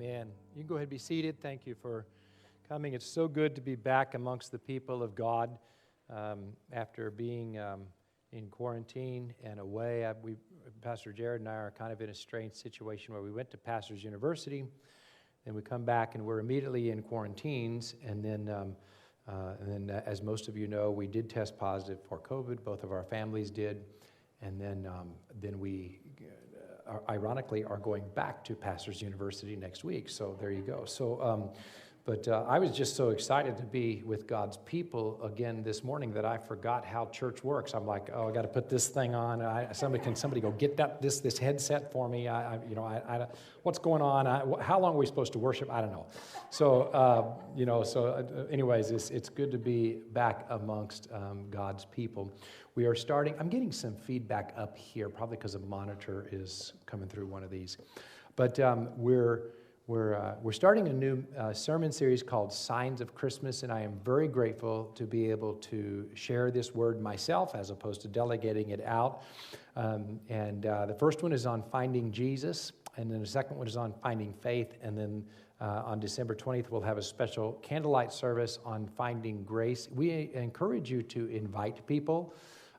Amen. You can go ahead and be seated. Thank you for coming. It's so good to be back amongst the people of God um, after being um, in quarantine and away. I, we, Pastor Jared and I are kind of in a strange situation where we went to Pastor's University, then we come back and we're immediately in quarantines, and then. Um, uh, and then, uh, as most of you know, we did test positive for COVID. Both of our families did. And then, um, then we ironically, are going back to Pastors University next week. So there you go. So, um, but uh, I was just so excited to be with God's people again this morning that I forgot how church works. I'm like, oh, I got to put this thing on. I, somebody can somebody go get that this this headset for me. I, I you know, I, I, what's going on? how long are we supposed to worship? I don't know. So uh, you know, so uh, anyways, it's it's good to be back amongst um, God's people. We are starting, I'm getting some feedback up here, probably because a monitor is coming through one of these. But um, we're, we're, uh, we're starting a new uh, sermon series called Signs of Christmas, and I am very grateful to be able to share this word myself as opposed to delegating it out. Um, and uh, the first one is on finding Jesus, and then the second one is on finding faith, and then uh, on December 20th, we'll have a special candlelight service on finding grace. We encourage you to invite people.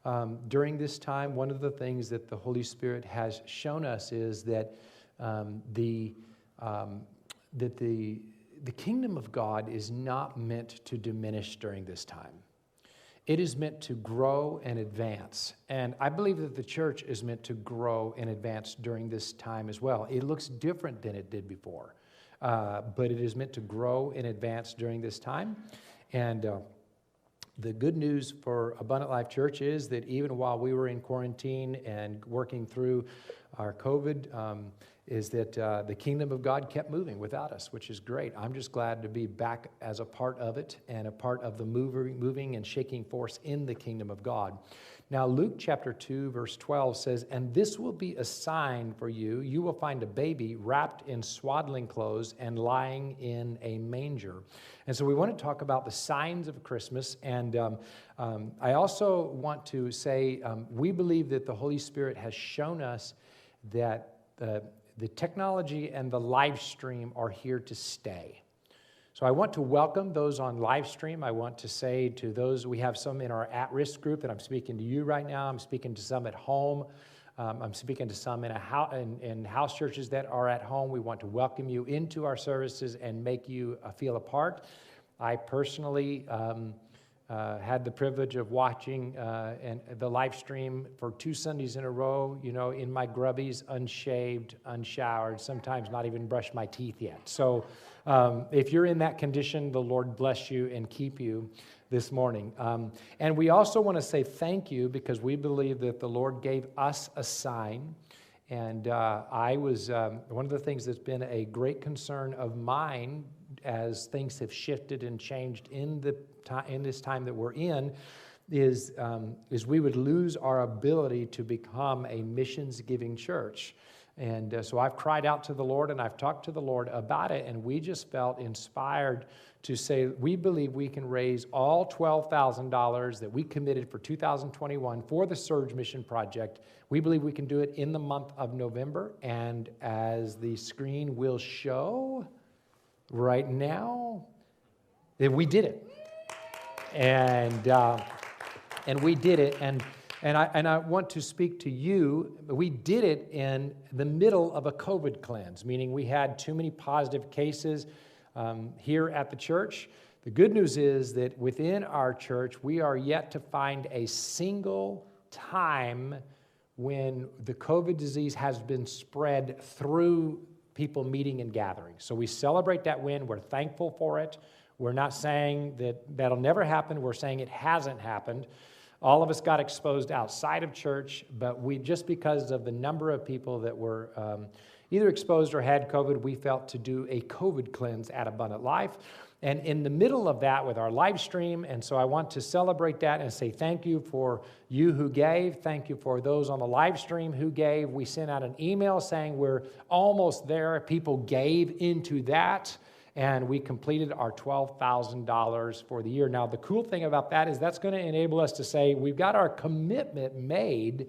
Um, during this time, one of the things that the Holy Spirit has shown us is that um, the um, that the the kingdom of God is not meant to diminish during this time. It is meant to grow and advance. And I believe that the church is meant to grow and advance during this time as well. It looks different than it did before, uh, but it is meant to grow and advance during this time. And uh, the good news for Abundant Life Church is that even while we were in quarantine and working through our COVID, um, is that uh, the kingdom of God kept moving without us, which is great. I'm just glad to be back as a part of it and a part of the moving, moving and shaking force in the kingdom of God. Now, Luke chapter 2, verse 12 says, And this will be a sign for you. You will find a baby wrapped in swaddling clothes and lying in a manger. And so we want to talk about the signs of Christmas. And um, um, I also want to say um, we believe that the Holy Spirit has shown us that the, the technology and the live stream are here to stay. So I want to welcome those on live stream. I want to say to those, we have some in our at risk group that I'm speaking to you right now. I'm speaking to some at home. Um, I'm speaking to some in, a in, in, house churches that are at home. We want to welcome you into our services and make you uh, feel a part. I personally um, uh, had the privilege of watching uh, and the live stream for two Sundays in a row, you know, in my grubbies, unshaved, unshowered, sometimes not even brushed my teeth yet. So um, if you're in that condition, the Lord bless you and keep you this morning. Um, and we also want to say thank you because we believe that the Lord gave us a sign. And uh, I was, um, one of the things that's been a great concern of mine as things have shifted and changed in, the in this time that we're in is, um, is we would lose our ability to become a missions giving church. And uh, so I've cried out to the Lord and I've talked to the Lord about it, and we just felt inspired to say we believe we can raise all $12,000 that we committed for 2021 for the Surge Mission Project. We believe we can do it in the month of November, and as the screen will show right now, we did it. And, uh, and we did it. And and I, and I want to speak to you. We did it in the middle of a COVID cleanse, meaning we had too many positive cases um, here at the church. The good news is that within our church, we are yet to find a single time when the COVID disease has been spread through people meeting and gathering. So we celebrate that win. We're thankful for it. We're not saying that that'll never happen, we're saying it hasn't happened. All of us got exposed outside of church, but we just because of the number of people that were um, either exposed or had COVID, we felt to do a COVID cleanse at Abundant Life. And in the middle of that, with our live stream, and so I want to celebrate that and say thank you for you who gave. Thank you for those on the live stream who gave. We sent out an email saying we're almost there. People gave into that and we completed our $12,000 for the year. Now, the cool thing about that is that's going to enable us to say we've got our commitment made,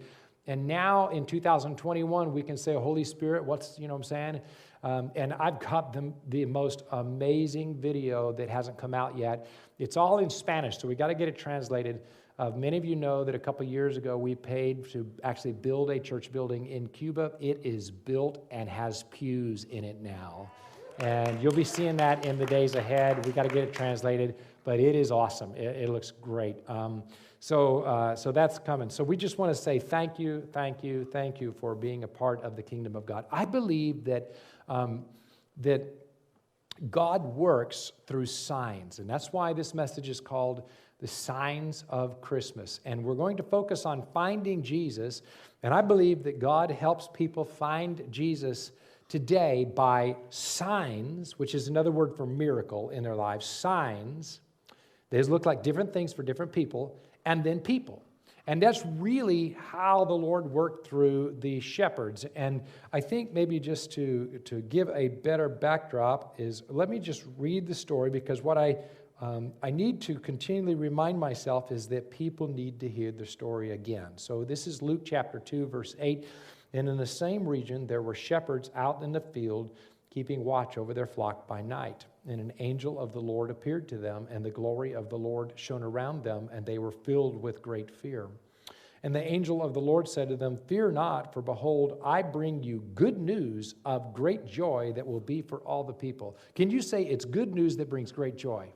and now in 2021, we can say, Holy Spirit, what's, you know what I'm saying? Um, and I've got the, the most amazing video that hasn't come out yet. It's all in Spanish, so we got to get it translated. Uh, many of you know that a couple years ago we paid to actually build a church building in Cuba. It is built and has pews in it now. And you'll be seeing that in the days ahead. We got to get it translated, but it is awesome. It, it looks great. Um, so, uh, so that's coming. So we just want to say thank you, thank you, thank you for being a part of the kingdom of God. I believe that um, that God works through signs, and that's why this message is called the signs of Christmas. And we're going to focus on finding Jesus, and I believe that God helps people find Jesus today by signs, which is another word for miracle in their lives, signs. These look like different things for different people, and then people. And that's really how the Lord worked through the shepherds. And I think maybe just to, to give a better backdrop is let me just read the story because what I, um, I need to continually remind myself is that people need to hear the story again. So this is Luke chapter 2, verse 8. And in the same region, there were shepherds out in the field keeping watch over their flock by night. And an angel of the Lord appeared to them, and the glory of the Lord shone around them, and they were filled with great fear. And the angel of the Lord said to them, Fear not, for behold, I bring you good news of great joy that will be for all the people. Can you say it's good news that brings great joy?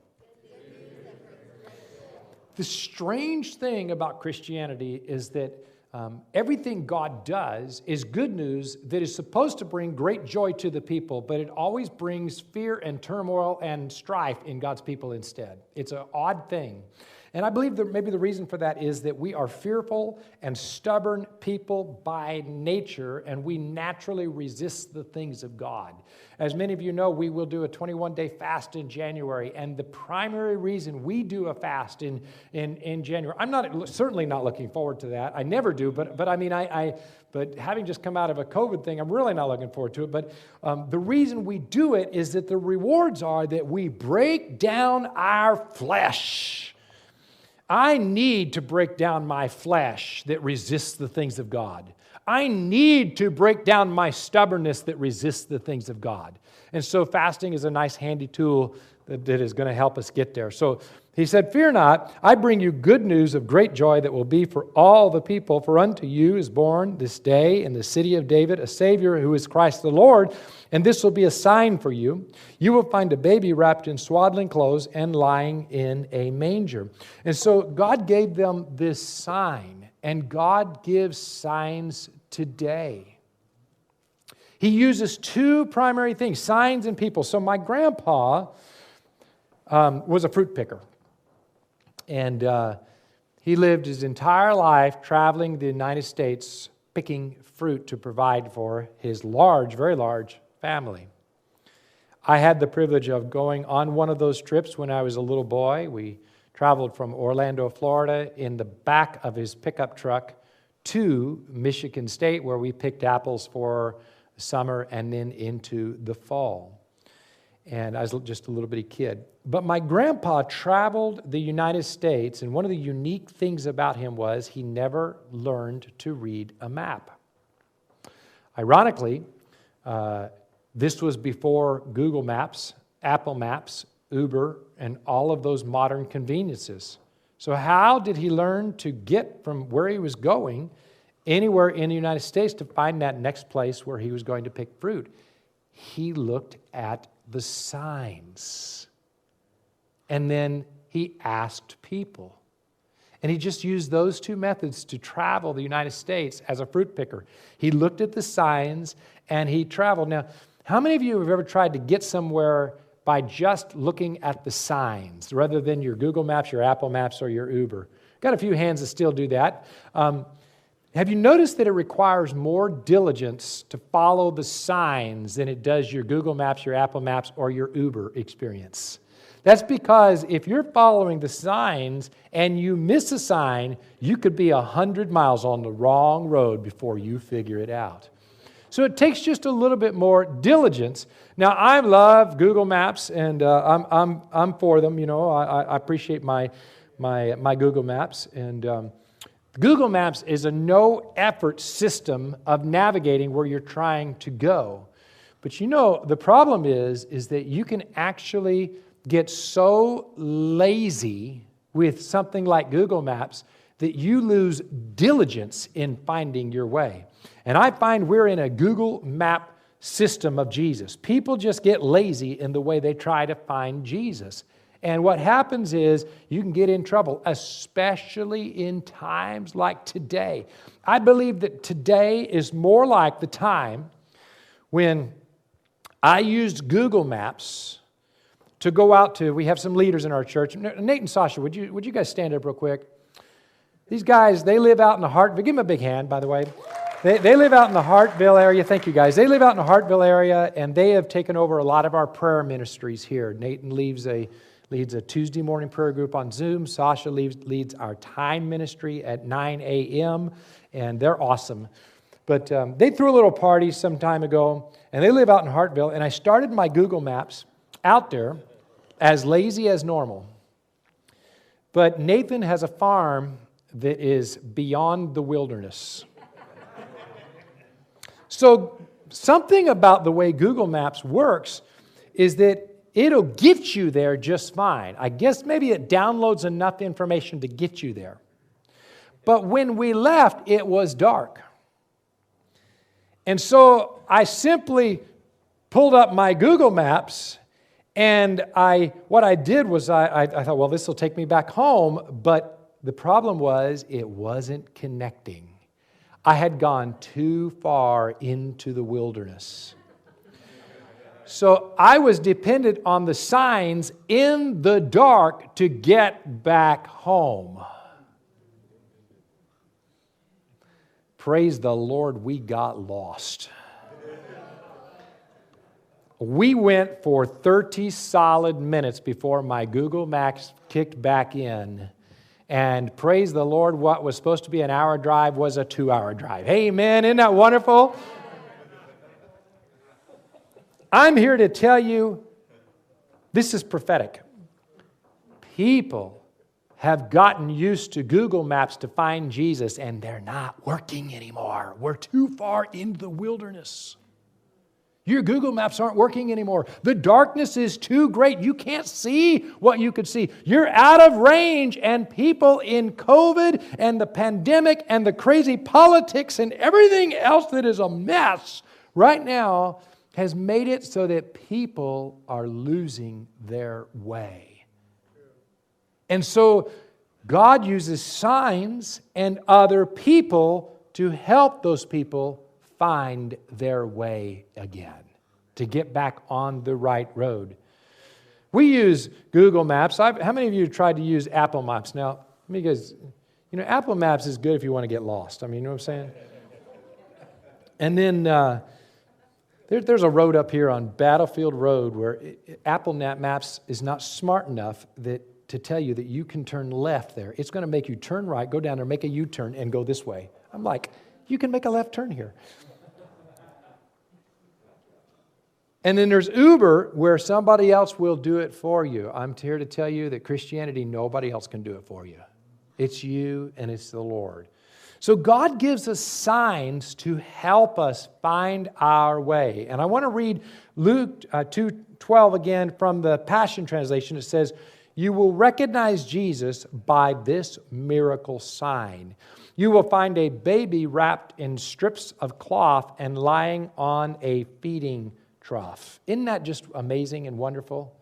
The strange thing about Christianity is that um, everything God does is good news that is supposed to bring great joy to the people, but it always brings fear and turmoil and strife in God's people instead. It's an odd thing. And I believe that maybe the reason for that is that we are fearful and stubborn people by nature, and we naturally resist the things of God. As many of you know, we will do a 21 day fast in January, and the primary reason we do a fast in, in, in January, I'm not certainly not looking forward to that. I never do, but, but I mean, I, I but having just come out of a COVID thing, I'm really not looking forward to it. But um, the reason we do it is that the rewards are that we break down our flesh. I need to break down my flesh that resists the things of God. I need to break down my stubbornness that resists the things of God. And so, fasting is a nice, handy tool that, that is going to help us get there. So, he said, Fear not, I bring you good news of great joy that will be for all the people. For unto you is born this day in the city of David a Savior who is Christ the Lord. And this will be a sign for you. You will find a baby wrapped in swaddling clothes and lying in a manger. And so God gave them this sign, and God gives signs today. He uses two primary things signs and people. So my grandpa um, was a fruit picker. And uh, he lived his entire life traveling the United States picking fruit to provide for his large, very large family. I had the privilege of going on one of those trips when I was a little boy. We traveled from Orlando, Florida, in the back of his pickup truck to Michigan State, where we picked apples for summer and then into the fall. And I was just a little bitty kid. But my grandpa traveled the United States, and one of the unique things about him was he never learned to read a map. Ironically, uh, this was before Google Maps, Apple Maps, Uber, and all of those modern conveniences. So, how did he learn to get from where he was going anywhere in the United States to find that next place where he was going to pick fruit? He looked at the signs. And then he asked people. And he just used those two methods to travel the United States as a fruit picker. He looked at the signs and he traveled. Now, how many of you have ever tried to get somewhere by just looking at the signs rather than your Google Maps, your Apple Maps, or your Uber? Got a few hands that still do that. Um, have you noticed that it requires more diligence to follow the signs than it does your Google Maps, your Apple Maps, or your Uber experience? That's because if you're following the signs and you miss a sign, you could be 100 miles on the wrong road before you figure it out. So it takes just a little bit more diligence. Now, I love Google Maps and uh, I'm, I'm, I'm for them. You know, I, I appreciate my, my, my Google Maps. And um, Google Maps is a no effort system of navigating where you're trying to go. But you know, the problem is, is that you can actually get so lazy with something like Google Maps that you lose diligence in finding your way. And I find we're in a Google Map system of Jesus. People just get lazy in the way they try to find Jesus. And what happens is you can get in trouble, especially in times like today. I believe that today is more like the time when I used Google Maps to go out to. We have some leaders in our church. Nate and Sasha, would you, would you guys stand up real quick? These guys, they live out in the heart. Give them a big hand, by the way. They, they live out in the Hartville area. Thank you, guys. They live out in the Hartville area, and they have taken over a lot of our prayer ministries here. Nathan leads a, leads a Tuesday morning prayer group on Zoom. Sasha leads, leads our time ministry at 9 a.m., and they're awesome. But um, they threw a little party some time ago, and they live out in Hartville, and I started my Google Maps out there as lazy as normal. But Nathan has a farm that is beyond the wilderness. So, something about the way Google Maps works is that it'll get you there just fine. I guess maybe it downloads enough information to get you there. But when we left, it was dark. And so I simply pulled up my Google Maps and I, what I did was I, I, I thought, well, this will take me back home. But the problem was it wasn't connecting. I had gone too far into the wilderness. So I was dependent on the signs in the dark to get back home. Praise the Lord, we got lost. We went for 30 solid minutes before my Google Maps kicked back in and praise the Lord, what was supposed to be an hour drive was a two hour drive. Amen. Isn't that wonderful? I'm here to tell you this is prophetic. People have gotten used to Google Maps to find Jesus, and they're not working anymore. We're too far into the wilderness. Your Google Maps aren't working anymore. The darkness is too great. You can't see what you could see. You're out of range, and people in COVID and the pandemic and the crazy politics and everything else that is a mess right now has made it so that people are losing their way. And so God uses signs and other people to help those people find their way again, to get back on the right road. We use Google Maps. I've, how many of you tried to use Apple Maps? Now, because you know, Apple Maps is good if you want to get lost. I mean, you know what I'm saying? And then uh, there, there's a road up here on Battlefield Road where it, Apple Maps is not smart enough that to tell you that you can turn left there. It's going to make you turn right, go down there, make a U turn, and go this way. I'm like, you can make a left turn here. And then there's Uber, where somebody else will do it for you. I'm here to tell you that Christianity, nobody else can do it for you. It's you and it's the Lord. So God gives us signs to help us find our way. And I want to read Luke uh, 2:12 again from the Passion Translation. It says, "You will recognize Jesus by this miracle sign. You will find a baby wrapped in strips of cloth and lying on a feeding trough. Isn't that just amazing and wonderful?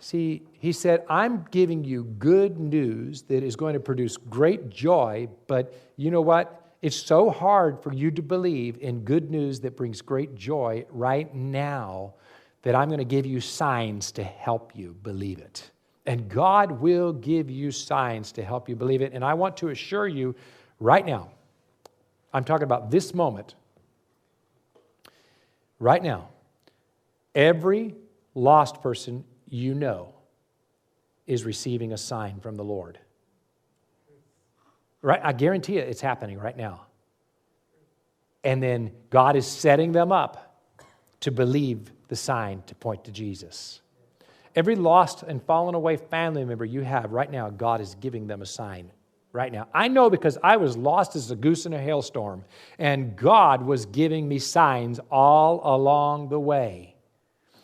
See, he said, I'm giving you good news that is going to produce great joy, but you know what? It's so hard for you to believe in good news that brings great joy right now that I'm going to give you signs to help you believe it. And God will give you signs to help you believe it. And I want to assure you right now, I'm talking about this moment, right now, every lost person you know is receiving a sign from the Lord. Right? I guarantee you it's happening right now. And then God is setting them up to believe the sign to point to Jesus. Every lost and fallen away family member you have right now, God is giving them a sign right now. I know because I was lost as a goose in a hailstorm, and God was giving me signs all along the way.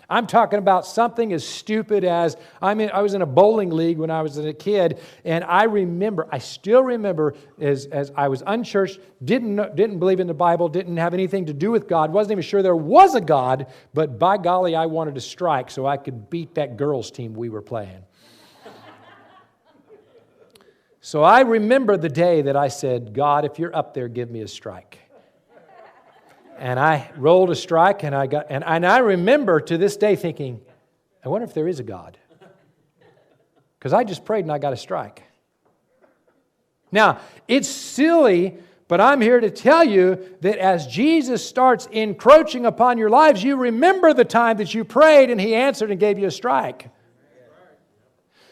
I'm talking about something as stupid as I mean, I was in a bowling league when I was a kid, and I remember, I still remember as, as I was unchurched, didn't, didn't believe in the Bible, didn't have anything to do with God, wasn't even sure there was a God, but by golly, I wanted to strike so I could beat that girls' team we were playing. So I remember the day that I said, God, if you're up there, give me a strike. And I rolled a strike, and I got, and, and I remember to this day thinking, I wonder if there is a God. Because I just prayed and I got a strike. Now, it's silly, but I'm here to tell you that as Jesus starts encroaching upon your lives, you remember the time that you prayed and He answered and gave you a strike.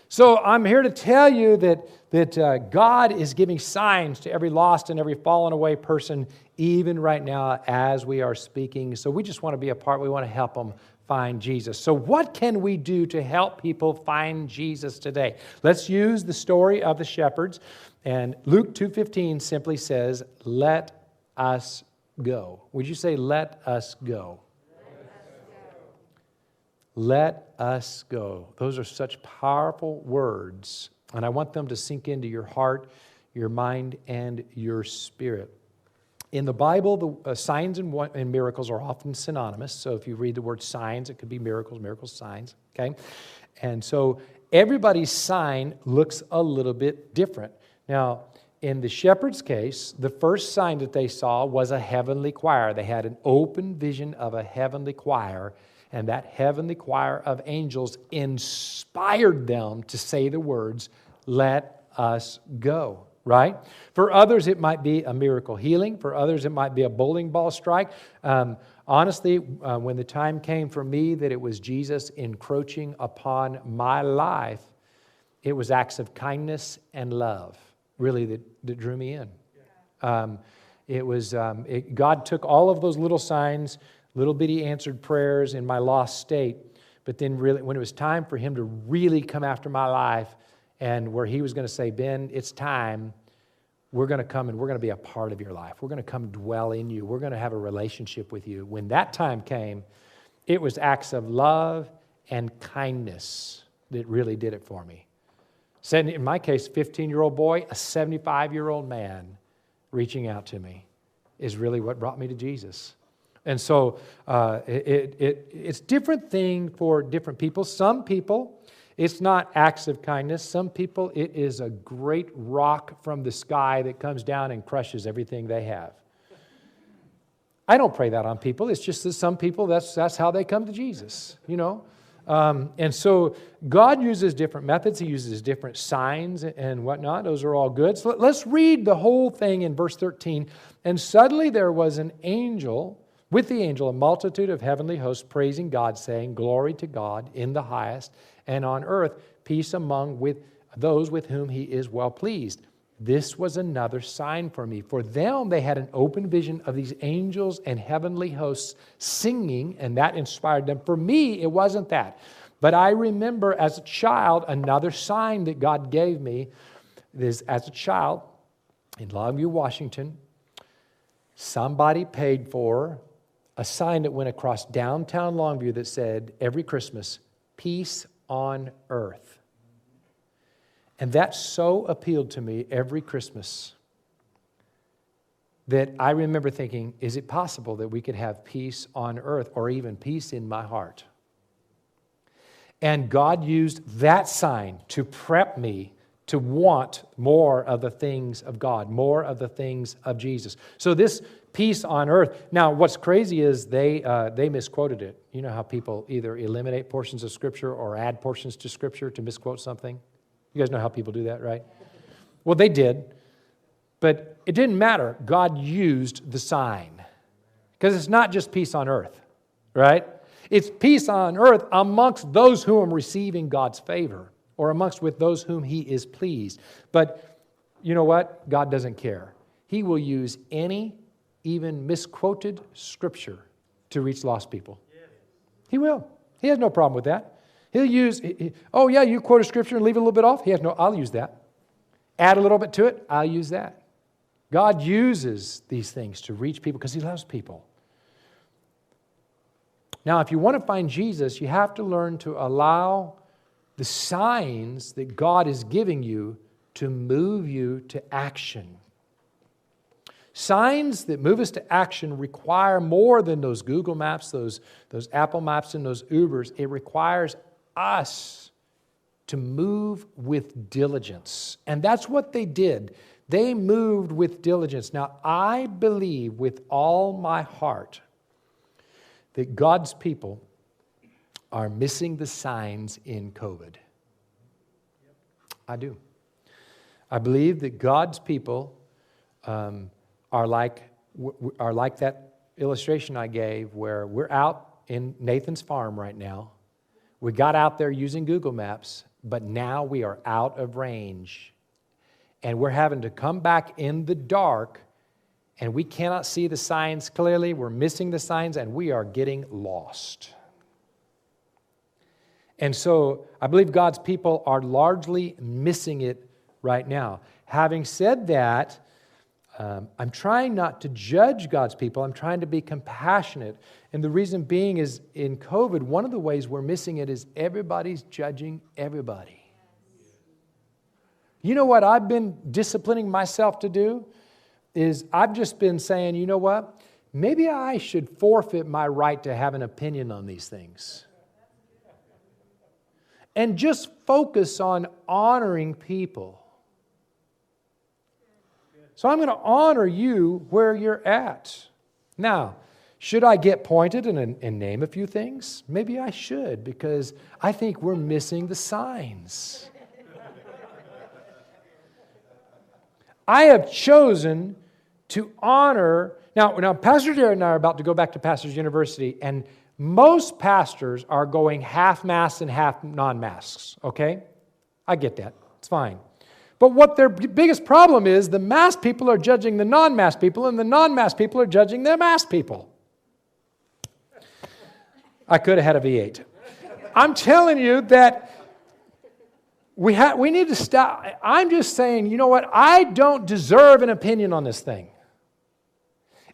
So I'm here to tell you that, that uh, God is giving signs to every lost and every fallen away person, even right now as we are speaking. So we just want to be a part. We want to help them find Jesus. So what can we do to help people find Jesus today? Let's use the story of the shepherds. And Luke 2:15 simply says, "Let us go." Would you say let us go? Let us go. Those are such powerful words, and I want them to sink into your heart, your mind, and your spirit. In the Bible, the uh, signs and, and miracles are often synonymous. So if you read the word signs, it could be miracles, miracles, signs, okay? And so everybody's sign looks a little bit different. Now, in the shepherd's case, the first sign that they saw was a heavenly choir. They had an open vision of a heavenly choir and that heavenly choir of angels inspired them to say the words, Let us go, right? For others, it might be a miracle healing. For others, it might be a bowling ball strike. Um, honestly, uh, when the time came for me that it was Jesus encroaching upon my life, it was acts of kindness and love, really, that, that drew me in. Um, it was um, it, God took all of those little signs little bitty answered prayers in my lost state. But then, really, when it was time for him to really come after my life, and where he was going to say, Ben, it's time. We're going to come and we're going to be a part of your life. We're going to come dwell in you. We're going to have a relationship with you. When that time came, it was acts of love and kindness that really did it for me. In my case, 15 year old boy, a 75 year old man reaching out to me is really what brought me to Jesus. And so uh, it, it, it's different thing for different people. Some people, it's not acts of kindness. Some people, it is a great rock from the sky that comes down and crushes everything they have. I don't pray that on people. It's just that some people, that's, that's how they come to Jesus, you know? Um, and so God uses different methods. He uses different signs and whatnot. Those are all good. So let's read the whole thing in verse 13. And suddenly there was an angel with the angel, a multitude of heavenly hosts praising God, saying, Glory to God in the highest, and on earth peace among with those with whom he is well pleased. This was another sign for me. For them, they had an open vision of these angels and heavenly hosts singing, and that inspired them. For me, it wasn't that. But I remember as a child, another sign that God gave me is as a child in Longview, Washington, somebody paid for a sign that went across downtown Longview that said every Christmas, peace on earth. And that so appealed to me every Christmas that I remember thinking, is it possible that we could have peace on earth or even peace in my heart? And God used that sign to prep me to want more of the things of God, more of the things of Jesus. So, this peace on earth. Now, what's crazy is they, uh, they misquoted it. You know how people either eliminate portions of Scripture or add portions to Scripture to misquote something? You guys know how people do that, right? Well, they did, but it didn't matter. God used the sign because it's not just peace on earth, right? It's peace on earth amongst those who are receiving God's favor or amongst with those whom he is pleased. But you know what? God doesn't care. He will use any even misquoted scripture to reach lost people. He will. He has no problem with that. He'll use, oh, yeah, you quote a scripture and leave it a little bit off. He has no, I'll use that. add a little bit to it, I'll use that. God uses these things to reach people because He loves people. Now, if you want to find Jesus, you have to learn to allow the signs that God is giving you to move you to action. Signs that move us to action require more than those Google Maps, those, those Apple Maps, and those Ubers. It requires us to move with diligence. And that's what they did. They moved with diligence. Now, I believe with all my heart that God's people are missing the signs in COVID. I do. I believe that God's people um, are, like, are like that illustration I gave where we're out in Nathan's farm right now. We got out there using Google Maps, but now we are out of range. And we're having to come back in the dark, and we cannot see the signs clearly. We're missing the signs, and we are getting lost. And so I believe God's people are largely missing it right now. Having said that, um, I'm trying not to judge God's people. I'm trying to be compassionate. And the reason being is in COVID, one of the ways we're missing it is everybody's judging everybody. You know what I've been disciplining myself to do? Is I've just been saying, you know what? Maybe I should forfeit my right to have an opinion on these things and just focus on honoring people. So I'm going to honor you where you're at. Now, should I get pointed and, and, name a few things? Maybe I should because I think we're missing the signs. I have chosen to honor. Now, now, Pastor Jared and I are about to go back to Pastors University, and most pastors are going half masks and half non masks, okay? I get that. It's fine. But what their biggest problem is the mass people are judging the non mass people, and the non mass people are judging the mass people. I could have had a V8. I'm telling you that we, ha- we need to stop. I'm just saying, you know what? I don't deserve an opinion on this thing.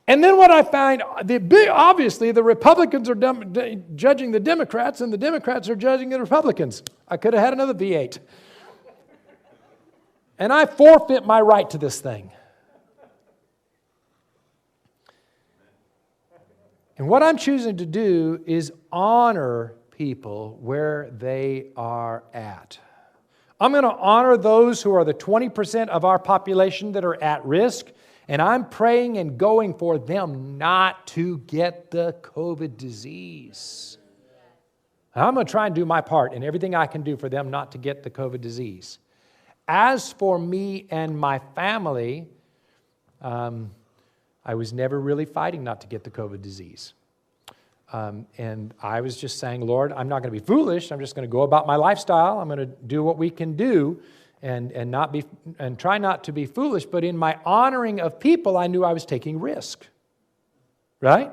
And then what I find, the big, obviously, the Republicans are dem- judging the Democrats, and the Democrats are judging the Republicans. I could have had another V8. And I forfeit my right to this thing. And what I'm choosing to do is honor people where they are at. I'm going to honor those who are the 20% of our population that are at risk and I'm praying and going for them not to get the COVID disease. I'm going to try and do my part in everything I can do for them not to get the COVID disease. As for me and my family, um, I was never really fighting not to get the COVID disease. Um, and I was just saying, Lord, I'm not going to be foolish. I'm just going to go about my lifestyle. I'm going to do what we can do and, and, not be, and try not to be foolish, but in my honoring of people, I knew I was taking risk. Right?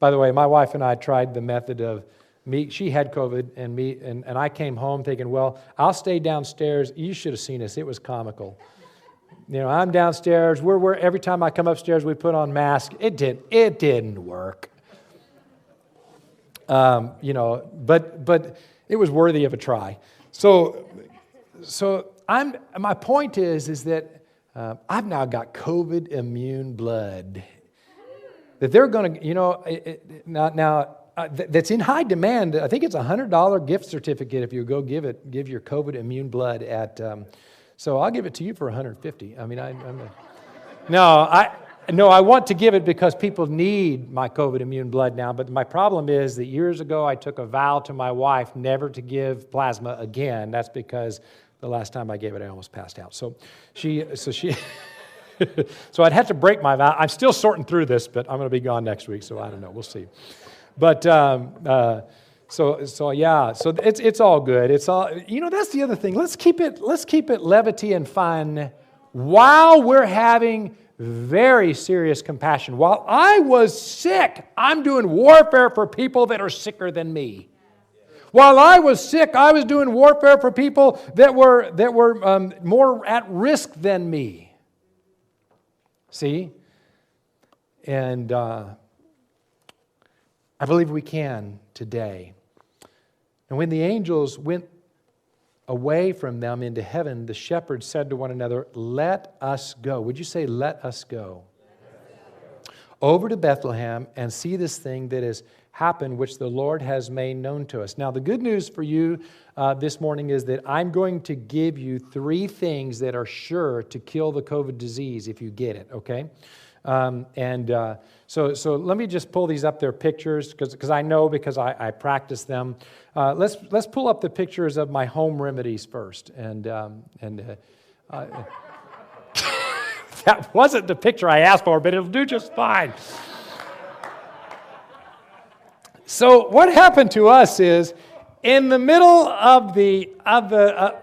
By the way, my wife and I tried the method of me, she had COVID, and me, and, and I came home thinking, well, I'll stay downstairs. You should have seen us. It was comical. You know, I'm downstairs. We're, we're every time I come upstairs, we put on masks. It did. It didn't work. Um, you know, but but it was worthy of a try. So so I'm, my point is, is that uh, I've now got COVID immune blood. That they're going to, you know, it, it, now, now uh, th- that's in high demand. I think it's a hundred dollar gift certificate if you go give it, give your COVID immune blood at. Um, so I'll give it to you for 150. I mean, I, am a, no, I. No, I want to give it because people need my COVID immune blood now. But my problem is that years ago I took a vow to my wife never to give plasma again. That's because the last time I gave it, I almost passed out. So she, so she, so I'd have to break my vow. I'm still sorting through this, but I'm going to be gone next week, so I don't know. We'll see. But um, uh, so, so yeah, so it's it's all good. It's all you know. That's the other thing. Let's keep it let's keep it levity and fun while we're having very serious compassion. While I was sick, I'm doing warfare for people that are sicker than me. While I was sick, I was doing warfare for people that were, that were um, more at risk than me. See? And uh, I believe we can today. And when the angels went away from them into heaven, the shepherds said to one another, Let us go. Would you say, Let us go? Over to Bethlehem and see this thing that has happened, which the Lord has made known to us. Now, the good news for you uh, this morning is that I'm going to give you three things that are sure to kill the COVID disease if you get it, okay? Um, and uh, so, so let me just pull these up their pictures because I know because I, I practice them. Uh, let's, let's pull up the pictures of my home remedies first. And, um, and uh, that wasn't the picture I asked for, but it'll do just fine. So, what happened to us is in the middle of the, of the uh,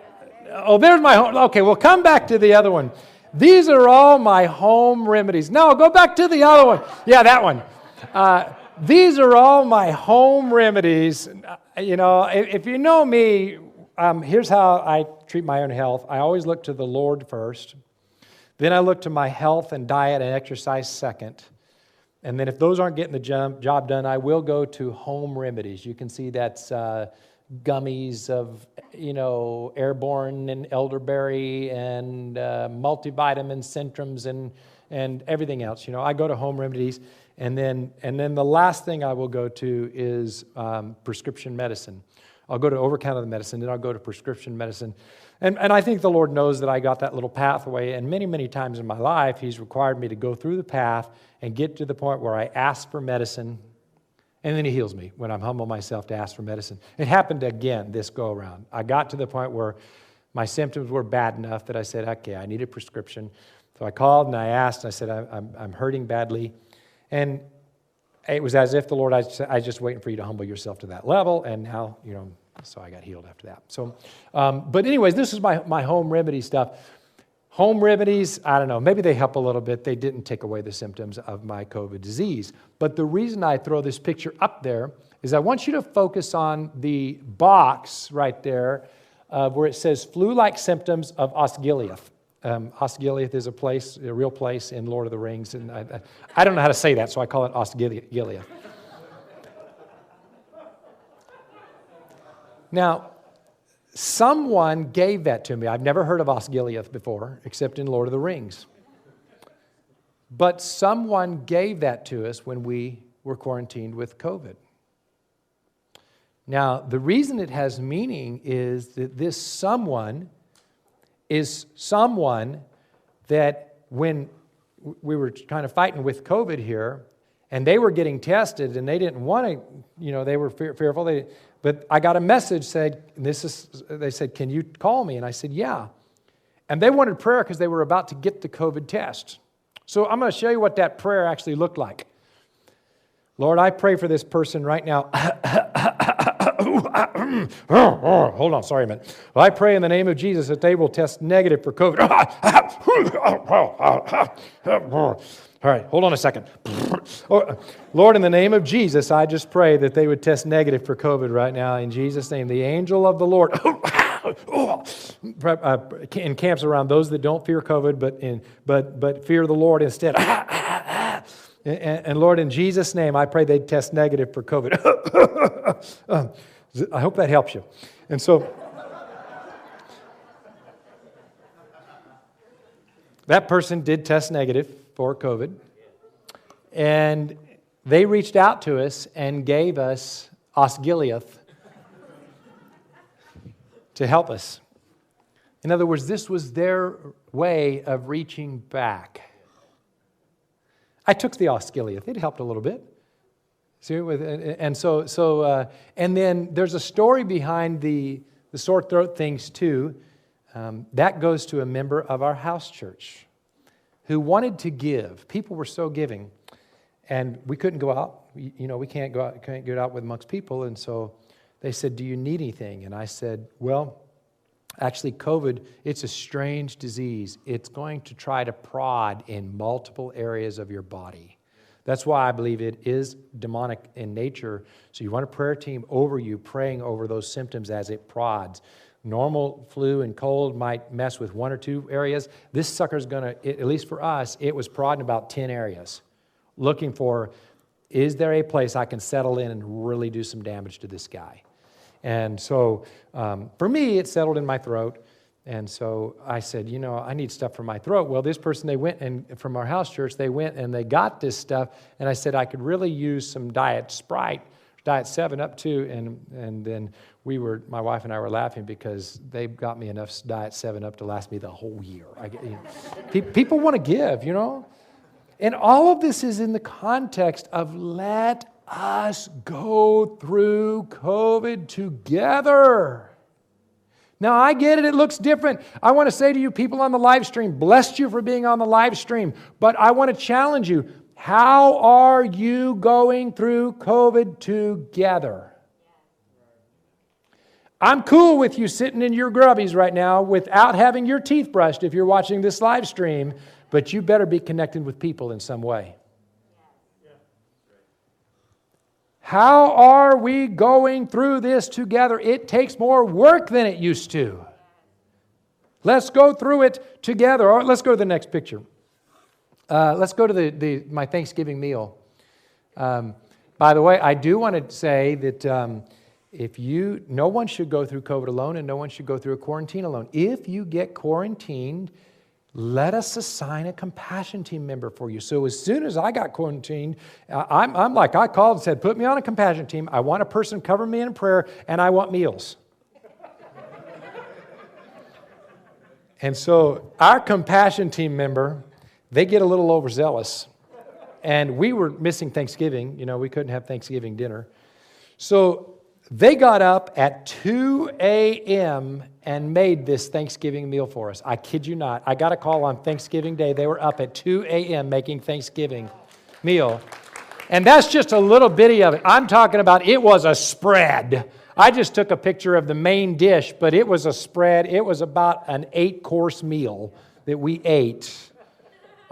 oh, there's my home. Okay, we'll come back to the other one. These are all my home remedies. No, go back to the other one. Yeah, that one. Uh, these are all my home remedies. Uh, you know, if, you know me, um, here's how I treat my own health. I always look to the Lord first. Then I look to my health and diet and exercise second. And then if those aren't getting the job done, I will go to home remedies. You can see that's uh, gummies of, you know, airborne and elderberry and uh, multivitamin centrums and, and everything else. You know, I go to home remedies. And then, and then the last thing I will go to is um, prescription medicine. I'll go to over counter medicine, then I'll go to prescription medicine. And, and I think the Lord knows that I got that little pathway. And many, many times in my life, He's required me to go through the path and get to the point where I ask for medicine and then he heals me when I'm humble myself to ask for medicine. It happened again this go around. I got to the point where my symptoms were bad enough that I said, okay, I need a prescription. So I called and I asked, and I said, I'm, I'm hurting badly. And it was as if the Lord, I was just waiting for you to humble yourself to that level. And now, you know, so I got healed after that. So, um, but anyways, this is my, my home remedy stuff. Home remedies, I don't know, maybe they help a little bit. They didn't take away the symptoms of my COVID disease. But the reason I throw this picture up there is I want you to focus on the box right there uh, where it says flu like symptoms of Osgiliath. Um, Osgiliath is a place, a real place in Lord of the Rings, and I, I don't know how to say that, so I call it Osgiliath. now, someone gave that to me. I've never heard of Osgiliath before, except in Lord of the Rings. But someone gave that to us when we were quarantined with COVID. Now, the reason it has meaning is that this someone is someone that when we were kind of fighting with COVID here, and they were getting tested and they didn't want to, you know, they were fearful. They, but I got a message said, this is, they said, can you call me? And I said, yeah. And they wanted prayer because they were about to get the COVID test. So I'm going to show you what that prayer actually looked like. Lord, I pray for this person right now. Hold on, sorry a minute. Well, I pray in the name of Jesus that they will test negative for COVID. All right, hold on a second. Oh, Lord, in the name of Jesus, I just pray that they would test negative for COVID right now. In Jesus' name, the angel of the Lord uh, encamps around those that don't fear COVID, but, in, but, but fear the Lord instead. And, Lord, in Jesus' name, I pray they'd test negative for COVID. Um, I hope that helps you. And so, that person did test negative for COVID. And they reached out to us and gave us Osgiliath to help us. In other words, this was their way of reaching back. I took the Osgiliath. It helped a little bit. See, and so, so uh, and then there's a story behind the, the sore throat things too. Um, that goes to a member of our house church who wanted to give. People were so giving, and we couldn't go out. You know, we can't go out, can't get out with amongst people. And so they said, Do you need anything? And I said, Well, actually, COVID, it's a strange disease. It's going to try to prod in multiple areas of your body. That's why I believe it is demonic in nature. So you want a prayer team over you, praying over those symptoms as it prods. Normal flu and cold might mess with one or two areas. This sucker's gonna, at least for us, it was prodding about 10 areas, looking for is there a place I can settle in and really do some damage to this guy? And so um, for me, it settled in my throat. And so I said, you know, I need stuff for my throat. Well, this person, they went and from our house church, they went and they got this stuff. And I said, I could really use some Diet Sprite, Diet 7 up too. And, and then we were, my wife and I were laughing because they got me enough Diet 7 up to last me the whole year. I, you know, people want to give, you know? And all of this is in the context of let us go through COVID together. Now, I get it, it looks different. I want to say to you, people on the live stream, blessed you for being on the live stream, but I want to challenge you. How are you going through COVID together? I'm cool with you sitting in your grubbies right now without having your teeth brushed if you're watching this live stream, but you better be connected with people in some way. How are we going through this together? It takes more work than it used to. Let's go through it together. Or let's go to the next picture. Uh, let's go to the, the, my Thanksgiving meal. Um, by the way, I do want to say that um, if you, no one should go through COVID alone and no one should go through a quarantine alone. If you get quarantined, let us assign a compassion team member for you. So as soon as I got quarantined, I'm, I'm like, I called and said, put me on a compassion team. I want a person cover me in prayer, and I want meals. and so our compassion team member, they get a little overzealous. And we were missing Thanksgiving. You know, we couldn't have Thanksgiving dinner. So they got up at 2 a.m. and made this Thanksgiving meal for us. I kid you not. I got a call on Thanksgiving Day. They were up at 2 a.m. making Thanksgiving meal. And that's just a little bitty of it. I'm talking about it was a spread. I just took a picture of the main dish, but it was a spread. It was about an eight course meal that we ate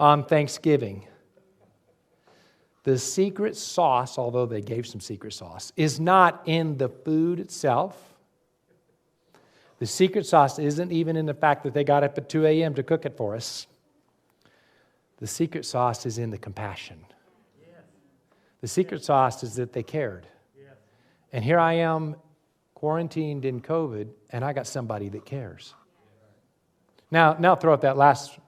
on Thanksgiving. The secret sauce, although they gave some secret sauce, is not in the food itself. The secret sauce isn't even in the fact that they got up at 2 a.m. to cook it for us. The secret sauce is in the compassion. The secret sauce is that they cared. And here I am quarantined in COVID, and I got somebody that cares. Now, now throw out that last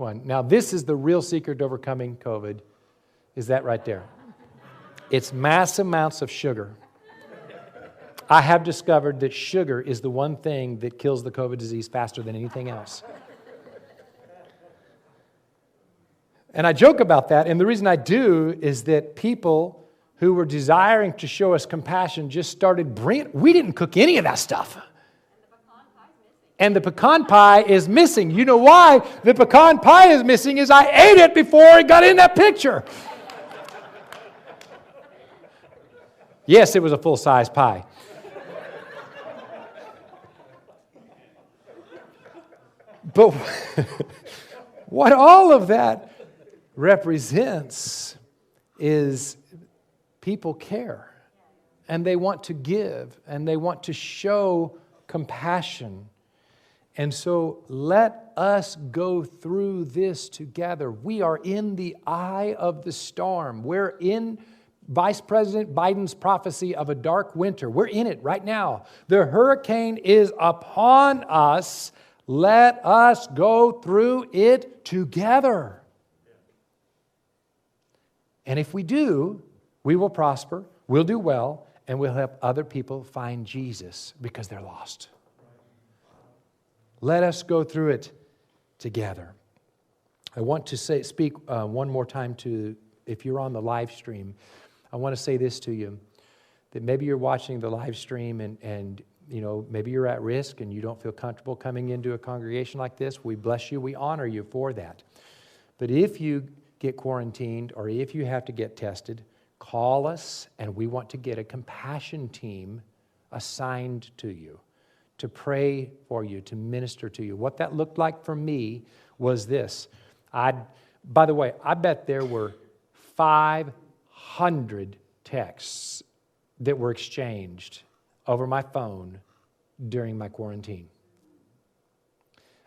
one. Now, this is the real secret to overcoming COVID is that right there. It's mass amounts of sugar. I have discovered that sugar is the one thing that kills the COVID disease faster than anything else. And I joke about that, and the reason I do is that people who were desiring to show us compassion just started bringing, we didn't cook any of that stuff. And the pecan pie is missing. You know why the pecan pie is missing is I ate it before it got in that picture. Yes, it was a full size pie. but what all of that represents is people care and they want to give and they want to show compassion. And so let us go through this together. We are in the eye of the storm. We're in Vice President Biden's prophecy of a dark winter. We're in it right now. The hurricane is upon us. Let us go through it together. And if we do, we will prosper, we'll do well, and we'll help other people find Jesus because they're lost. Let us go through it together. I want to say, speak uh, one more time to, if you're on the live stream, I want to say this to you that maybe you're watching the live stream and, and you know, maybe you're at risk and you don't feel comfortable coming into a congregation like this. We bless you, we honor you for that. But if you get quarantined or if you have to get tested, call us and we want to get a compassion team assigned to you to pray for you, to minister to you. What that looked like for me was this. I, by the way, I bet there were 500 texts that were exchanged over my phone during my quarantine.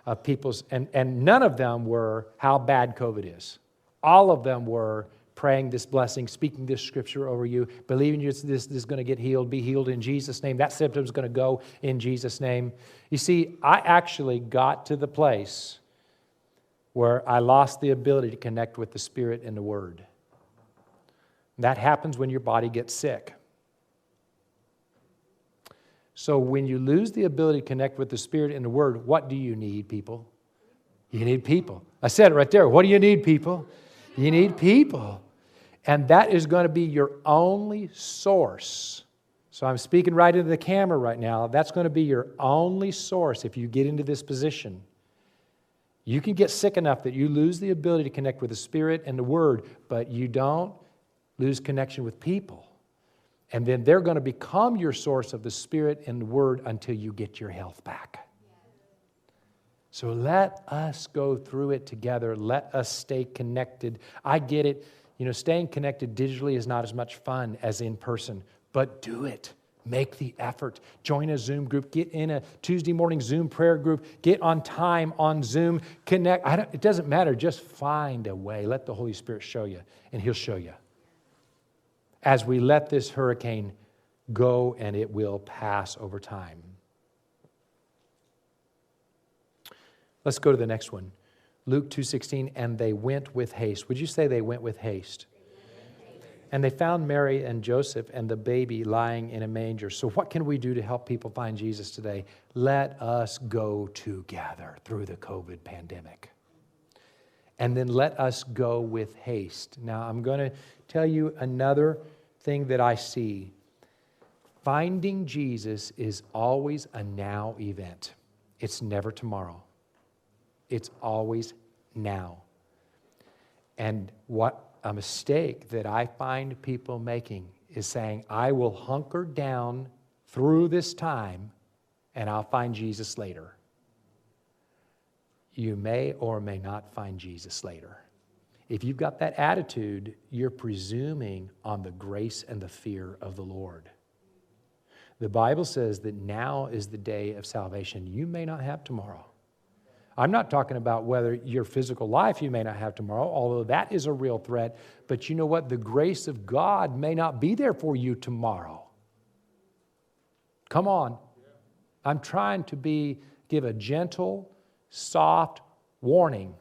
Of people's, and, and none of them were how bad COVID is. All of them were praying this blessing, speaking this scripture over you, believing this, this, this is going to get healed, be healed in Jesus' name. That symptom is going to go in Jesus' name. You see, I actually got to the place where I lost the ability to connect with the Spirit and the Word. That happens when your body gets sick. So, when you lose the ability to connect with the Spirit and the Word, what do you need, people? You need people. I said it right there. What do you need, people? You need people. And that is going to be your only source. So I'm speaking right into the camera right now. That's going to be your only source if you get into this position. You can get sick enough that you lose the ability to connect with the Spirit and the Word, but you don't lose connection with people. And then they're going to become your source of the Spirit and the Word until you get your health back. So let us go through it together. Let us stay connected. I get it. You know, staying connected digitally is not as much fun as in person, but do it. Make the effort. Join a Zoom group. Get in a Tuesday morning Zoom prayer group. Get on time on Zoom. Connect. it doesn't matter. Just find a way. Let the Holy Spirit show you, and He'll show you. As we let this hurricane go, and it will pass over time. Let's go to the next one. Luke 2:16 and they went with haste. Would you say they went with haste? And they found Mary and Joseph and the baby lying in a manger. So what can we do to help people find Jesus today? Let us go together through the COVID pandemic. And then let us go with haste. Now I'm going to tell you another thing that I see. Finding Jesus is always a now event. It's never tomorrow. It's always now. And what a mistake that I find people making is saying, I will hunker down through this time and I'll find Jesus later. You may or may not find Jesus later. If you've got that attitude, you're presuming on the grace and the fear of the Lord. The Bible says that now is the day of salvation. You may not have tomorrow. I'm not talking about whether your physical life you may not have tomorrow, although that is a real threat. But you know what? The grace of God may not be there for you tomorrow. Come on. I'm trying to be give a gentle, soft warning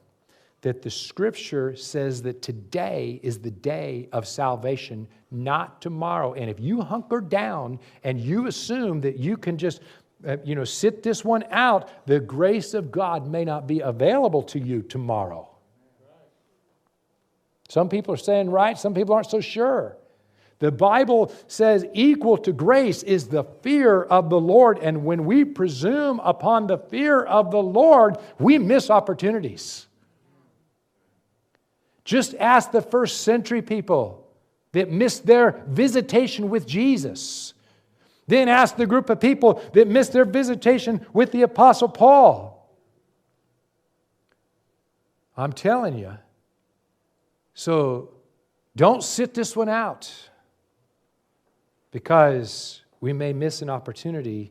that the scripture says that today is the day of salvation, not tomorrow. And if you hunker down and you assume that you can just Uh, you know, sit this one out. The grace of God may not be available to you tomorrow. Some people are saying right, some people aren't so sure. The Bible says equal to grace is the fear of the Lord. And when we presume upon the fear of the Lord, we miss opportunities. Just ask the first century people that missed their visitation with Jesus. Then ask the group of people that missed their visitation with the Apostle Paul. I'm telling you. So don't sit this one out because we may miss an opportunity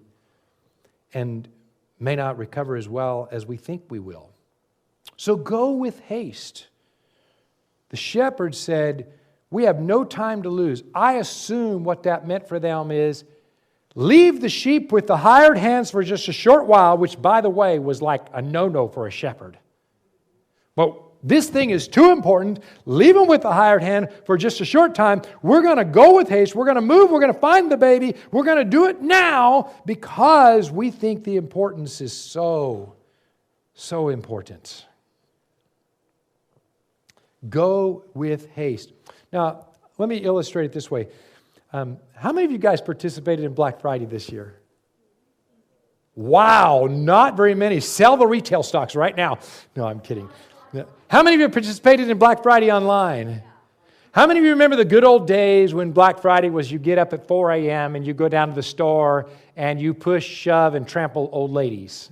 and may not recover as well as we think we will. So go with haste. The shepherd said, We have no time to lose. I assume what that meant for them is Leave the sheep with the hired hands for just a short while, which, by the way, was like a no no for a shepherd. But this thing is too important. Leave them with the hired hand for just a short time. We're going to go with haste. We're going to move. We're going to find the baby. We're going to do it now because we think the importance is so, so important. Go with haste. Now, let me illustrate it this way. Um, how many of you guys participated in Black Friday this year? Wow, not very many. Sell the retail stocks right now. No, I'm kidding. How many of you participated in Black Friday online? How many of you remember the good old days when Black Friday was you get up at 4 a.m. and you go down to the store and you push, shove, and trample old ladies?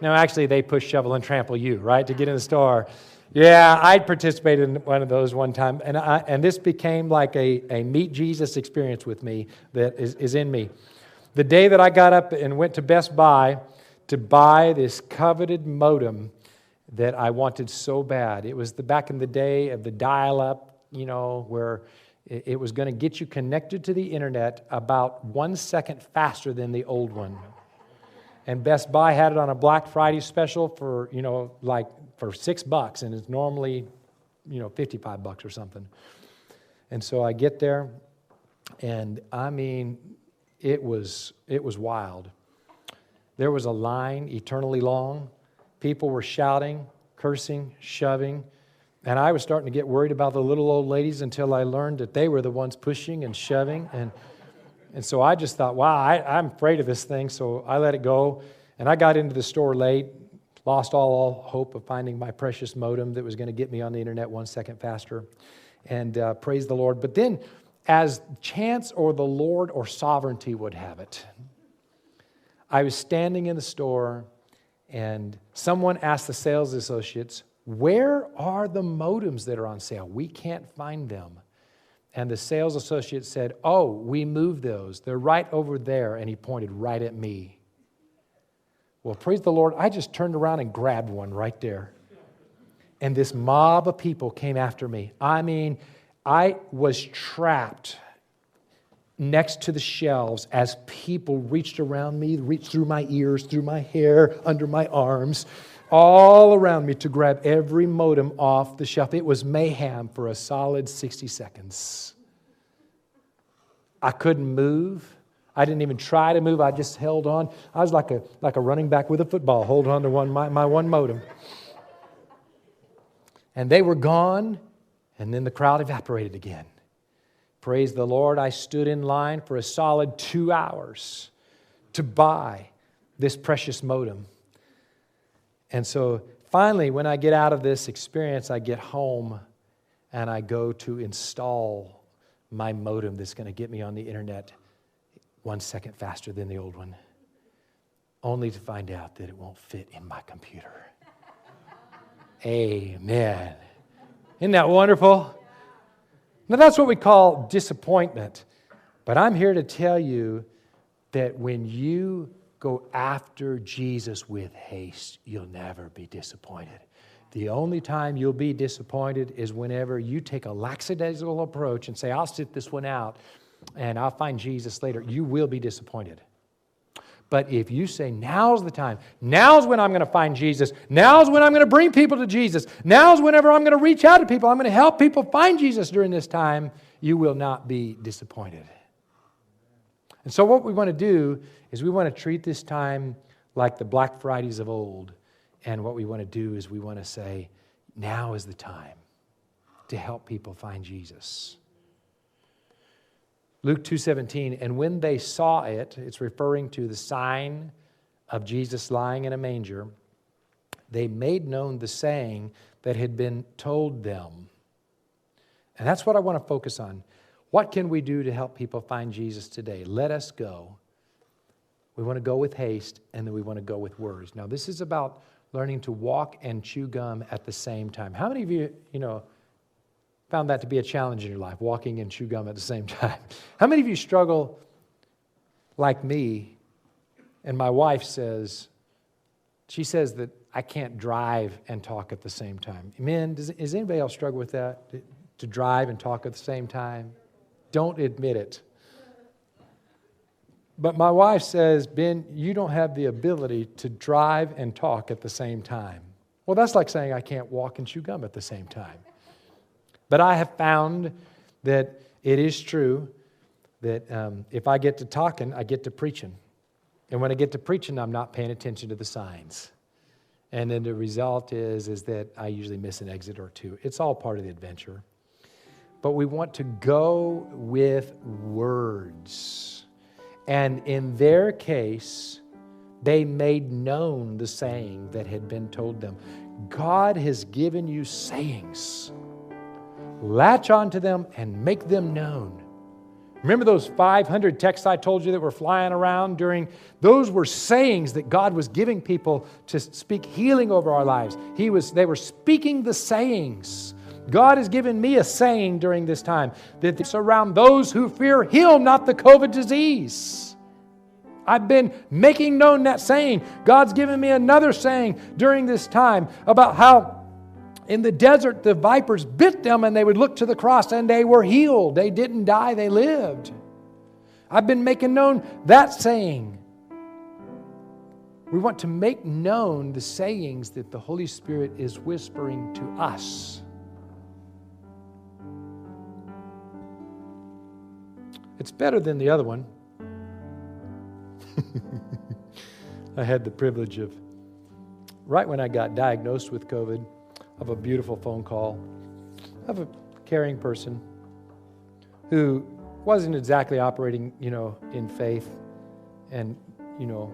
No, actually, they push, shovel, and trample you, right, to get in the store. Yeah, I participated in one of those one time, and, I, and this became like a, a meet Jesus experience with me that is, is in me. The day that I got up and went to Best Buy to buy this coveted modem that I wanted so bad, it was the back in the day of the dial up, you know, where it, it was going to get you connected to the internet about one second faster than the old one. And Best Buy had it on a Black Friday special for, you know, like for six bucks, and it's normally, you know, 55 bucks or something. And so I get there, and I mean, it was, it was wild. There was a line eternally long. People were shouting, cursing, shoving. And I was starting to get worried about the little old ladies until I learned that they were the ones pushing and shoving. And, and so I just thought, wow, I, I'm afraid of this thing. So I let it go. And I got into the store late lost all hope of finding my precious modem that was going to get me on the internet one second faster. And uh, praise the Lord. But then, as chance or the Lord or sovereignty would have it, I was standing in the store and someone asked the sales associates, Where are the modems that are on sale? We can't find them. And the sales associate said, Oh, we moved those. They're right over there. And he pointed right at me. Well, praise the Lord, I just turned around and grabbed one right there. And this mob of people came after me. I mean, I was trapped next to the shelves as people reached around me, reached through my ears, through my hair, under my arms, all around me to grab every modem off the shelf. It was mayhem for a solid 60 seconds. I couldn't move. I didn't even try to move. I just held on. I was like a, like a running back with a football, holding on to one, my, my one modem. And they were gone, and then the crowd evaporated again. Praise the Lord, I stood in line for a solid two hours to buy this precious modem. And so finally, when I get out of this experience, I get home and I go to install my modem that's going to get me on the internet one second faster than the old one, only to find out that it won't fit in my computer. Amen. Isn't that wonderful? Now, that's what we call disappointment. But I'm here to tell you that when you go after Jesus with haste, you'll never be disappointed. The only time you'll be disappointed is whenever you take a lackadaisical approach and say, I'll sit this one out and I'll find Jesus later, you will be disappointed. But if you say, now's the time, now's when I'm going to find Jesus, now's when I'm going to bring people to Jesus, now's whenever I'm going to reach out to people, I'm going to help people find Jesus during this time, you will not be disappointed. And so, what we want to do is we want to treat this time like the Black Fridays of old. And what we want to do is we want to say, now is the time to help people find Jesus. Luke 2:17 and when they saw it it's referring to the sign of Jesus lying in a manger they made known the saying that had been told them. And that's what I want to focus on. What can we do to help people find Jesus today? Let us go. We want to go with haste and then we want to go with words. Now this is about learning to walk and chew gum at the same time. How many of you you know found that to be a challenge in your life, walking and chew gum at the same time. How many of you struggle like me? And my wife says, she says that I can't drive and talk at the same time. Men, does, does anybody else struggle with that? To, to drive and talk at the same time? Don't admit it. But my wife says, Ben, you don't have the ability to drive and talk at the same time. Well, that's like saying I can't walk and chew gum at the same time. But I have found that it is true that um, if I get to talking, I get to preaching. And when I get to preaching, I'm not paying attention to the signs. And then the result is, is that I usually miss an exit or two. It's all part of the adventure. But we want to go with words. And in their case, they made known the saying that had been told them. God has given you sayings latch onto them and make them known. Remember those 500 texts I told you that were flying around during? Those were sayings that God was giving people to speak healing over our lives. He was, they were speaking the sayings. God has given me a saying during this time that it's around those who fear Him, not the COVID disease. I've been making known that saying. God's given me another saying during this time about how in the desert, the vipers bit them and they would look to the cross and they were healed. They didn't die, they lived. I've been making known that saying. We want to make known the sayings that the Holy Spirit is whispering to us. It's better than the other one. I had the privilege of, right when I got diagnosed with COVID, of a beautiful phone call of a caring person who wasn't exactly operating, you know, in faith and, you know,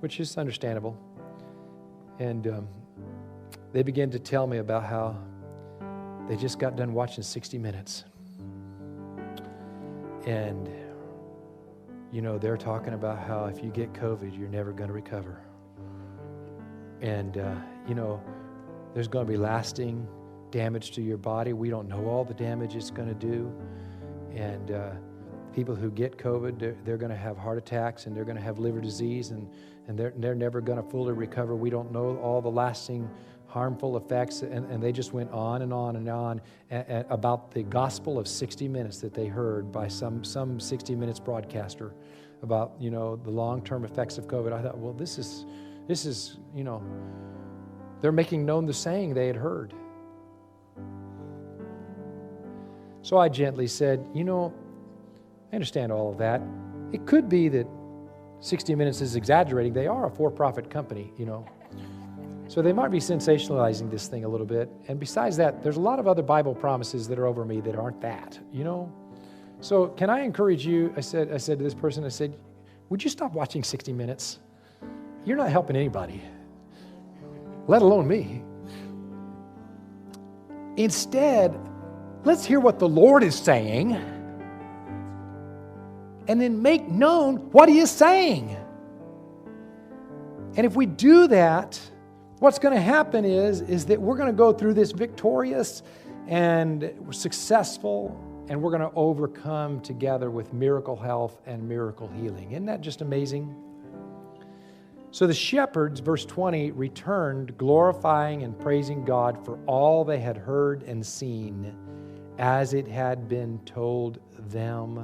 which is understandable. And um, they began to tell me about how they just got done watching 60 Minutes. And, you know, they're talking about how if you get COVID, you're never going to recover. And, uh, you know, there's going to be lasting damage to your body. We don't know all the damage it's going to do. And uh, people who get COVID, they're, they're going to have heart attacks and they're going to have liver disease and, and they're, they're never going to fully recover. We don't know all the lasting harmful effects. And, and they just went on and on and on about the gospel of 60 minutes that they heard by some, some 60 minutes broadcaster about, you know, the long-term effects of COVID. I thought, well, this is, this is, you know, they're making known the saying they had heard. So I gently said, You know, I understand all of that. It could be that 60 Minutes is exaggerating. They are a for profit company, you know. So they might be sensationalizing this thing a little bit. And besides that, there's a lot of other Bible promises that are over me that aren't that, you know. So can I encourage you? I said, I said to this person, I said, Would you stop watching 60 Minutes? You're not helping anybody let alone me. Instead, let's hear what the Lord is saying and then make known what He is saying. And if we do that, what's going to happen is, is that we're going to go through this victorious and successful, and we're going to overcome together with miracle health and miracle healing. Isn't that just amazing? So the shepherds, verse 20, returned, glorifying and praising God for all they had heard and seen as it had been told them.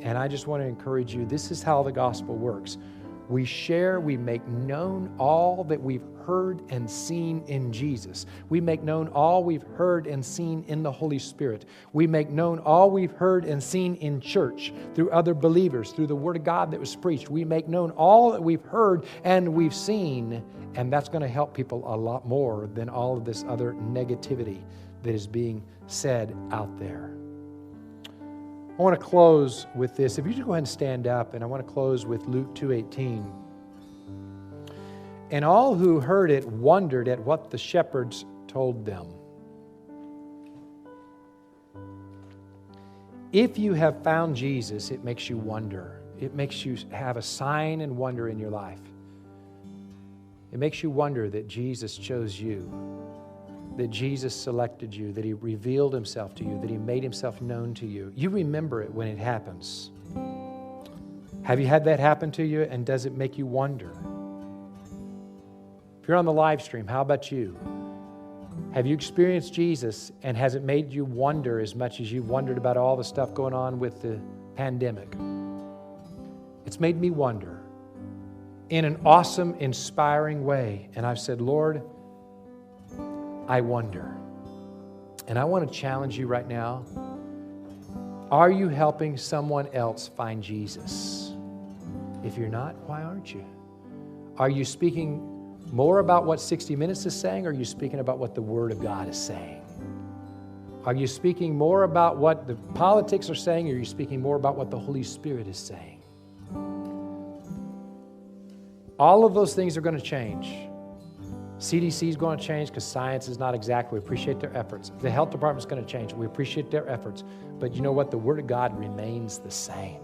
And I just want to encourage you this is how the gospel works. We share, we make known all that we've heard and seen in Jesus. We make known all we've heard and seen in the Holy Spirit. We make known all we've heard and seen in church through other believers, through the Word of God that was preached. We make known all that we've heard and we've seen, and that's going to help people a lot more than all of this other negativity that is being said out there. I want to close with this. If you just go ahead and stand up, and I want to close with Luke 2:18. And all who heard it wondered at what the shepherds told them. If you have found Jesus, it makes you wonder. It makes you have a sign and wonder in your life. It makes you wonder that Jesus chose you that Jesus selected you, that He revealed Himself to you, that He made Himself known to you. You remember it when it happens. Have you had that happen to you, and does it make you wonder? You're on the live stream, how about you? Have you experienced Jesus, and has it made you wonder as much as you've wondered about all the stuff going on with the pandemic? It's made me wonder in an awesome, inspiring way. And I've said, Lord, I wonder. And I want to challenge you right now. Are you helping someone else find Jesus? If you're not, why aren't you? Are you speaking more about what 60 Minutes is saying, or are you speaking about what the Word of God is saying? Are you speaking more about what the politics are saying, or are you speaking more about what the Holy Spirit is saying? All of those things are going to change. CDC is going to change because science is not exact. We appreciate their efforts. The health department is going to change. We appreciate their efforts. But you know what? The Word of God remains the same.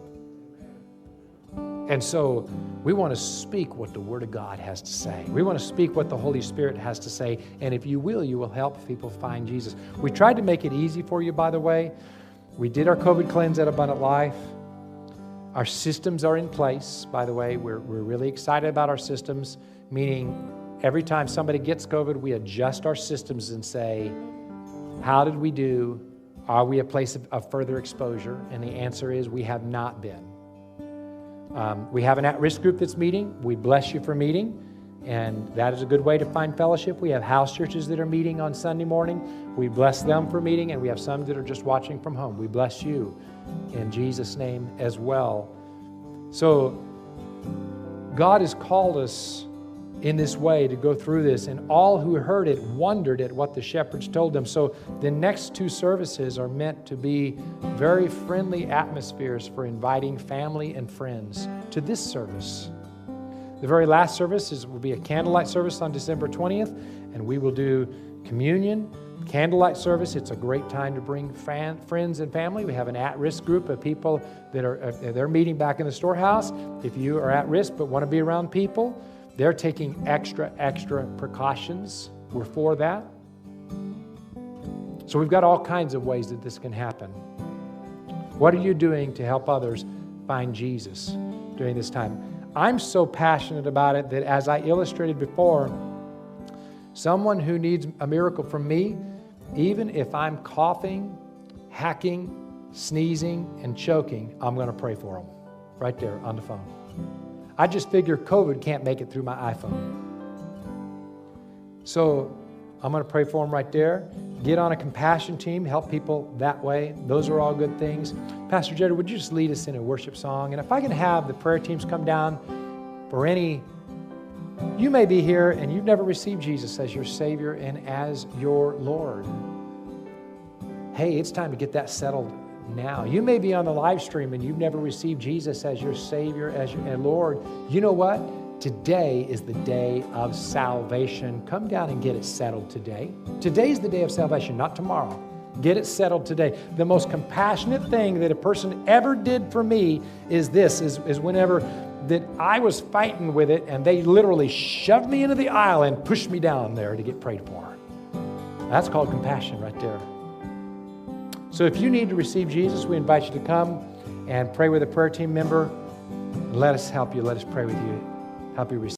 And so we want to speak what the Word of God has to say. We want to speak what the Holy Spirit has to say. And if you will, you will help people find Jesus. We tried to make it easy for you, by the way. We did our COVID cleanse at Abundant Life. Our systems are in place, by the way. We're, we're really excited about our systems, meaning every time somebody gets COVID, we adjust our systems and say, How did we do? Are we a place of, of further exposure? And the answer is we have not been. Um, we have an at risk group that's meeting. We bless you for meeting, and that is a good way to find fellowship. We have house churches that are meeting on Sunday morning. We bless them for meeting, and we have some that are just watching from home. We bless you in Jesus' name as well. So, God has called us in this way to go through this, and all who heard it wondered at what the shepherds told them. So, the next two services are meant to be very friendly atmospheres for inviting family and friends to this service. The very last service is, will be a candlelight service on December 20th, and we will do communion candlelight service. It's a great time to bring fan, friends and family. We have an at-risk group of people that are they're meeting back in the storehouse. If you are at risk but want to be around people, they're taking extra extra precautions. We're for that. So we've got all kinds of ways that this can happen. What are you doing to help others find Jesus during this time? I'm so passionate about it that as I illustrated before, someone who needs a miracle from me even if I'm coughing, hacking, sneezing, and choking, I'm going to pray for them right there on the phone. I just figure COVID can't make it through my iPhone. So I'm going to pray for them right there. Get on a compassion team, help people that way. Those are all good things. Pastor Jerry, would you just lead us in a worship song? And if I can have the prayer teams come down for any you may be here and you've never received Jesus as your Savior and as your Lord. Hey, it's time to get that settled now. You may be on the live stream and you've never received Jesus as your Savior, as your and Lord. You know what? Today is the day of salvation. Come down and get it settled today. Today is the day of salvation, not tomorrow. Get it settled today. The most compassionate thing that a person ever did for me is this is, is whenever that I was fighting with it, and they literally shoved me into the aisle and pushed me down there to get prayed for. That's called compassion right there. So if you need to receive Jesus, we invite you to come and pray with a prayer team member. Let us help you. Let us pray with you. Help you receive.